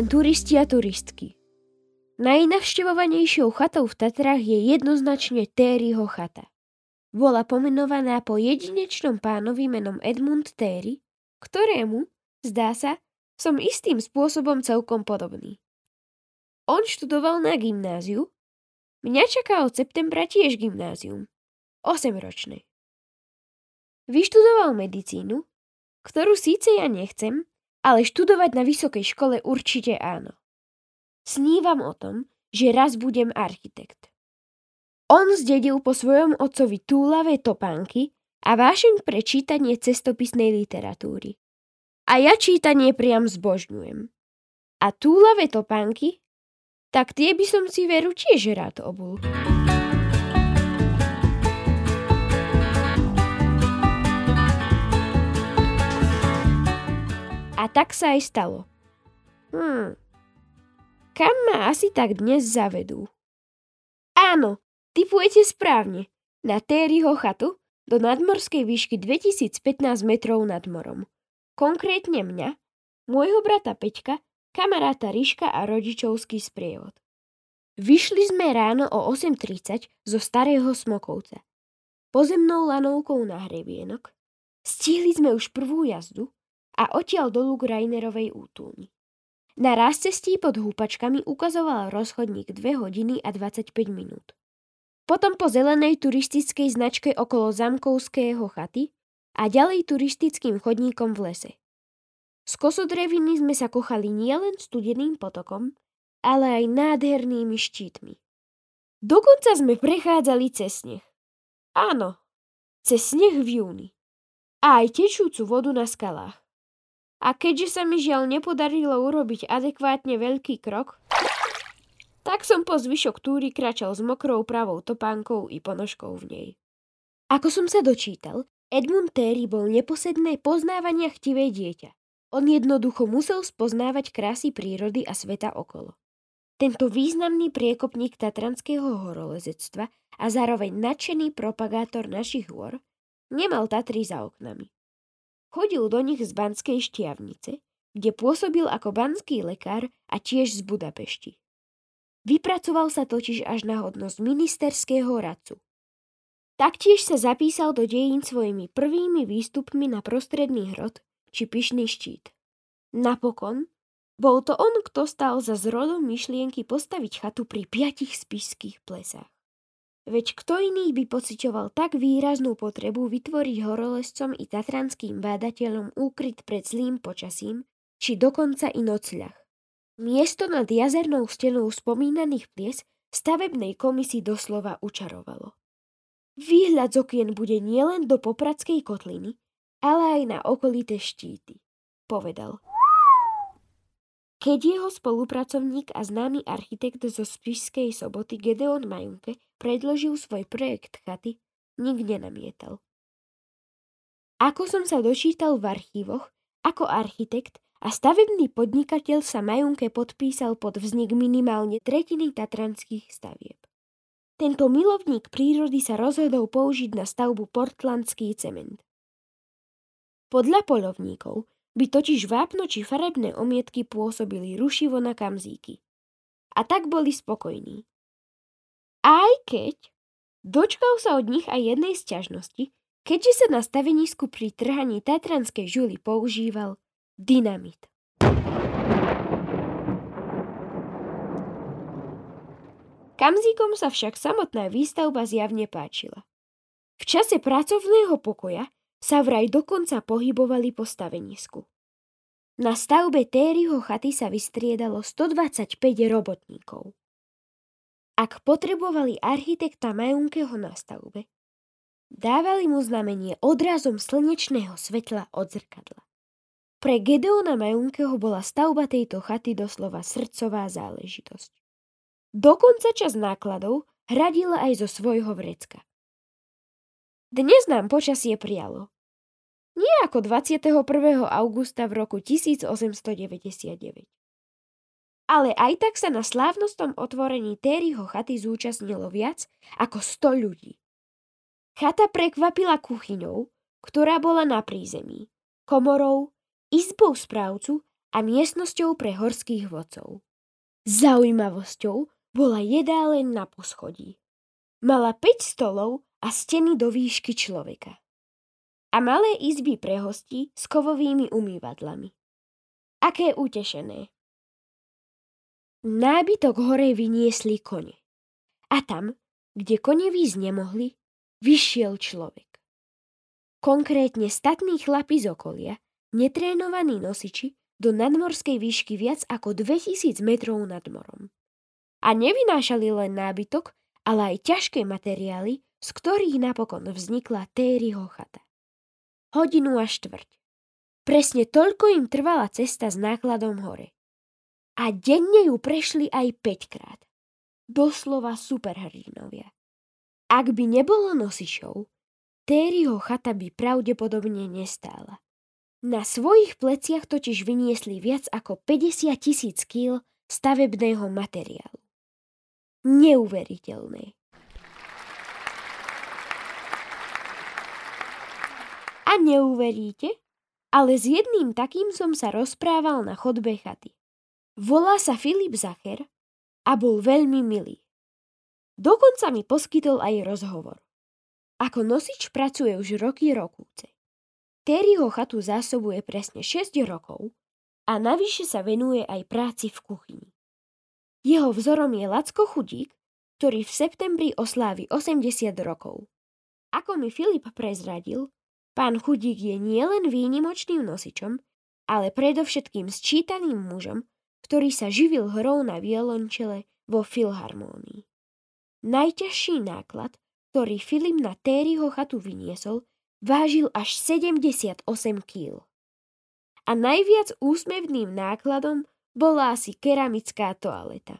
len turisti a turistky. Najnavštevovanejšou chatou v Tatrách je jednoznačne Tériho chata. Bola pomenovaná po jedinečnom pánovi menom Edmund Terry, ktorému, zdá sa, som istým spôsobom celkom podobný. On študoval na gymnáziu, mňa čaká od septembra tiež gymnázium, 8-ročné. Vyštudoval medicínu, ktorú síce ja nechcem, ale študovať na vysokej škole určite áno. Snívam o tom, že raz budem architekt. On zdedil po svojom otcovi túlavé topánky a vášeň pre čítanie cestopisnej literatúry. A ja čítanie priam zbožňujem. A túlavé topánky? Tak tie by som si veru tiež rád obul. A tak sa aj stalo. Hmm. Kam ma asi tak dnes zavedú? Áno, Typujete správne. Na Tériho chatu do nadmorskej výšky 2015 metrov nad morom. Konkrétne mňa, môjho brata Peťka, kamaráta Ríška a rodičovský sprievod. Vyšli sme ráno o 8.30 zo starého Smokovca. Pozemnou lanovkou na hrebienok. Stihli sme už prvú jazdu a odtiaľ dolu k Rainerovej útulni. Na cestí pod húpačkami ukazoval rozchodník 2 hodiny a 25 minút. Potom po zelenej turistickej značke okolo Zamkovského chaty a ďalej turistickým chodníkom v lese. Z kosodreviny sme sa kochali nielen studeným potokom, ale aj nádhernými štítmi. Dokonca sme prechádzali cez sneh. Áno, cez sneh v júni. A aj tečúcu vodu na skalách. A keďže sa mi žiaľ nepodarilo urobiť adekvátne veľký krok, tak som po zvyšok túry kračal s mokrou pravou topánkou i ponožkou v nej. Ako som sa dočítal, Edmund Terry bol neposedné poznávania chtivé dieťa. On jednoducho musel spoznávať krásy prírody a sveta okolo. Tento významný priekopník tatranského horolezectva a zároveň nadšený propagátor našich hôr nemal Tatry za oknami. Chodil do nich z Banskej štiavnice, kde pôsobil ako banský lekár a tiež z Budapešti. Vypracoval sa totiž až na hodnosť ministerského radcu. Taktiež sa zapísal do dejín svojimi prvými výstupmi na prostredný hrod či pyšný štít. Napokon bol to on, kto stal za zrodom myšlienky postaviť chatu pri piatich spišských plesách. Veď kto iný by pocitoval tak výraznú potrebu vytvoriť horolescom i tatranským bádateľom úkryt pred zlým počasím, či dokonca i nocľah. Miesto nad jazernou stenou spomínaných plies stavebnej komisii doslova učarovalo. Výhľad z okien bude nielen do Popradskej kotliny, ale aj na okolité štíty, povedal. Keď jeho spolupracovník a známy architekt zo Spišskej soboty Gedeon Majunke predložil svoj projekt chaty, nik nenamietal. Ako som sa dočítal v archívoch, ako architekt a stavebný podnikateľ sa Majunke podpísal pod vznik minimálne tretiny tatranských stavieb. Tento milovník prírody sa rozhodol použiť na stavbu portlandský cement. Podľa polovníkov by totiž vápno či farebné omietky pôsobili rušivo na kamzíky. A tak boli spokojní. Aj keď dočkal sa od nich aj jednej sťažnosti, keďže sa na stavenisku pri trhaní tatranskej žuly používal Dynamit. Kamzíkom sa však samotná výstavba zjavne páčila. V čase pracovného pokoja sa vraj dokonca pohybovali po stavenisku. Na stavbe Tériho chaty sa vystriedalo 125 robotníkov. Ak potrebovali architekta Majunkeho na stavbe, dávali mu znamenie odrazom slnečného svetla od zrkadla. Pre Gedeona Majunkeho bola stavba tejto chaty doslova srdcová záležitosť. Dokonca čas nákladov hradila aj zo svojho vrecka. Dnes nám počasie prijalo. Nie ako 21. augusta v roku 1899. Ale aj tak sa na slávnostnom otvorení Tériho chaty zúčastnilo viac ako 100 ľudí. Chata prekvapila kuchyňou, ktorá bola na prízemí, komorou, izbou správcu a miestnosťou pre horských vodcov. Zaujímavosťou bola jedáleň na poschodí. Mala 5 stolov a steny do výšky človeka. A malé izby pre hostí s kovovými umývadlami. Aké utešené. Nábytok hore vyniesli kone. A tam, kde kone výsť nemohli, vyšiel človek. Konkrétne statní chlapi z okolia, netrénovaní nosiči, do nadmorskej výšky viac ako 2000 metrov nad morom. A nevynášali len nábytok, ale aj ťažké materiály, z ktorých napokon vznikla Tériho chata. Hodinu a štvrť. Presne toľko im trvala cesta s nákladom hore. A denne ju prešli aj 5 krát. Doslova superhrdinovia. Ak by nebolo nosičov, Tériho chata by pravdepodobne nestála. Na svojich pleciach totiž vyniesli viac ako 50 tisíc kýl stavebného materiálu. Neuveriteľné. A neuveríte, ale s jedným takým som sa rozprával na chodbe chaty. Volá sa Filip Zacher a bol veľmi milý. Dokonca mi poskytol aj rozhovor. Ako nosič pracuje už roky rokúce. Terryho chatu zásobuje presne 6 rokov a navyše sa venuje aj práci v kuchyni. Jeho vzorom je Lacko Chudík, ktorý v septembri oslávi 80 rokov. Ako mi Filip prezradil, pán Chudík je nielen výnimočným nosičom, ale predovšetkým sčítaným mužom, ktorý sa živil hrou na violončele vo filharmónii. Najťažší náklad, ktorý Filip na Terryho chatu vyniesol, vážil až 78 kg. A najviac úsmevným nákladom bola asi keramická toaleta.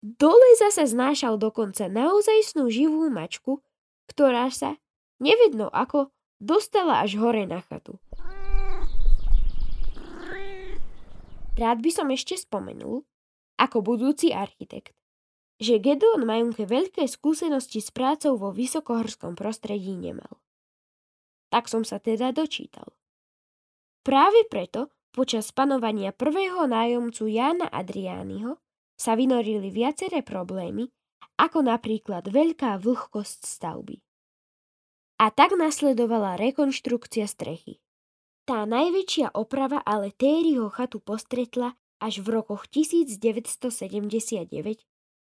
Dole zase znášal dokonca naozajstnú živú mačku, ktorá sa, nevedno ako, dostala až hore na chatu. Rád by som ešte spomenul, ako budúci architekt, že Gedon Majunke veľké skúsenosti s prácou vo vysokohorskom prostredí nemal. Tak som sa teda dočítal. Práve preto počas panovania prvého nájomcu Jána Adriányho sa vynorili viaceré problémy, ako napríklad veľká vlhkosť stavby. A tak nasledovala rekonštrukcia strechy. Tá najväčšia oprava ale Tériho chatu postretla až v rokoch 1979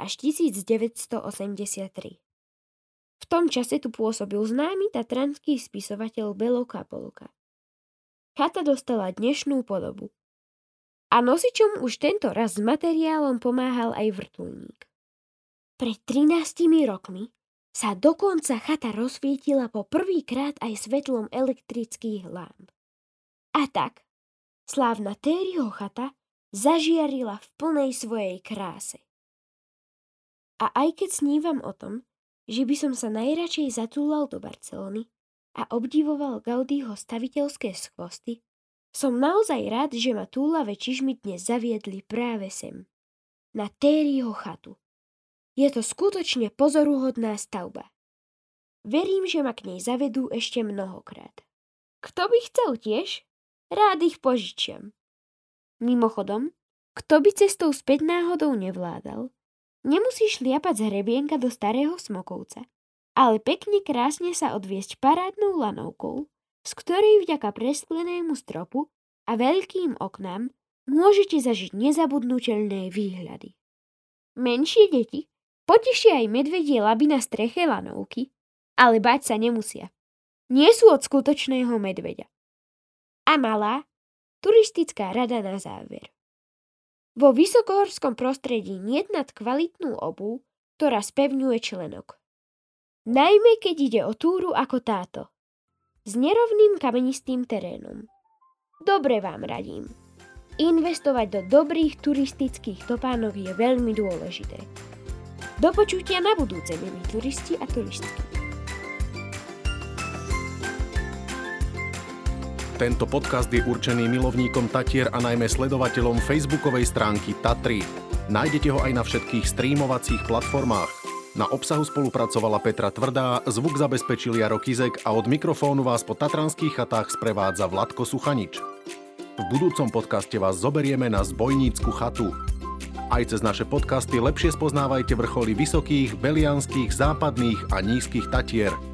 až 1983. V tom čase tu pôsobil známy tatranský spisovateľ Belo Kapolka. Chata dostala dnešnú podobu. A nosičom už tento raz s materiálom pomáhal aj vrtulník. Pred 13 rokmi sa dokonca chata rozsvietila po prvýkrát aj svetlom elektrických lámp. A tak, slávna Tériho chata zažiarila v plnej svojej kráse. A aj keď snívam o tom, že by som sa najradšej zatúlal do Barcelony a obdivoval Gaudího staviteľské schvosty, som naozaj rád, že ma túlavé čižmy dnes zaviedli práve sem. Na Tériho chatu. Je to skutočne pozoruhodná stavba. Verím, že ma k nej zavedú ešte mnohokrát. Kto by chcel tiež? Rád ich požičiam. Mimochodom, kto by cestou späť náhodou nevládal, Nemusíš liapať z hrebienka do starého smokovca, ale pekne krásne sa odviesť parádnou lanovkou, z ktorej vďaka presklenému stropu a veľkým oknám môžete zažiť nezabudnutelné výhľady. Menšie deti potešia aj medvedie laby na streche lanovky, ale bať sa nemusia. Nie sú od skutočného medveďa. A malá, turistická rada na záver. Vo vysokohorskom prostredí nie nad kvalitnú obu, ktorá spevňuje členok. Najmä keď ide o túru ako táto. S nerovným kamenistým terénom. Dobre vám radím. Investovať do dobrých turistických topánok je veľmi dôležité. Do počutia na budúce, milí turisti a turistky. Tento podcast je určený milovníkom Tatier a najmä sledovateľom facebookovej stránky Tatry. Nájdete ho aj na všetkých streamovacích platformách. Na obsahu spolupracovala Petra Tvrdá, zvuk zabezpečil Jaro Kizek a od mikrofónu vás po tatranských chatách sprevádza Vladko Suchanič. V budúcom podcaste vás zoberieme na zbojnícku chatu. Aj cez naše podcasty lepšie spoznávajte vrcholy vysokých, belianských, západných a nízkych Tatier –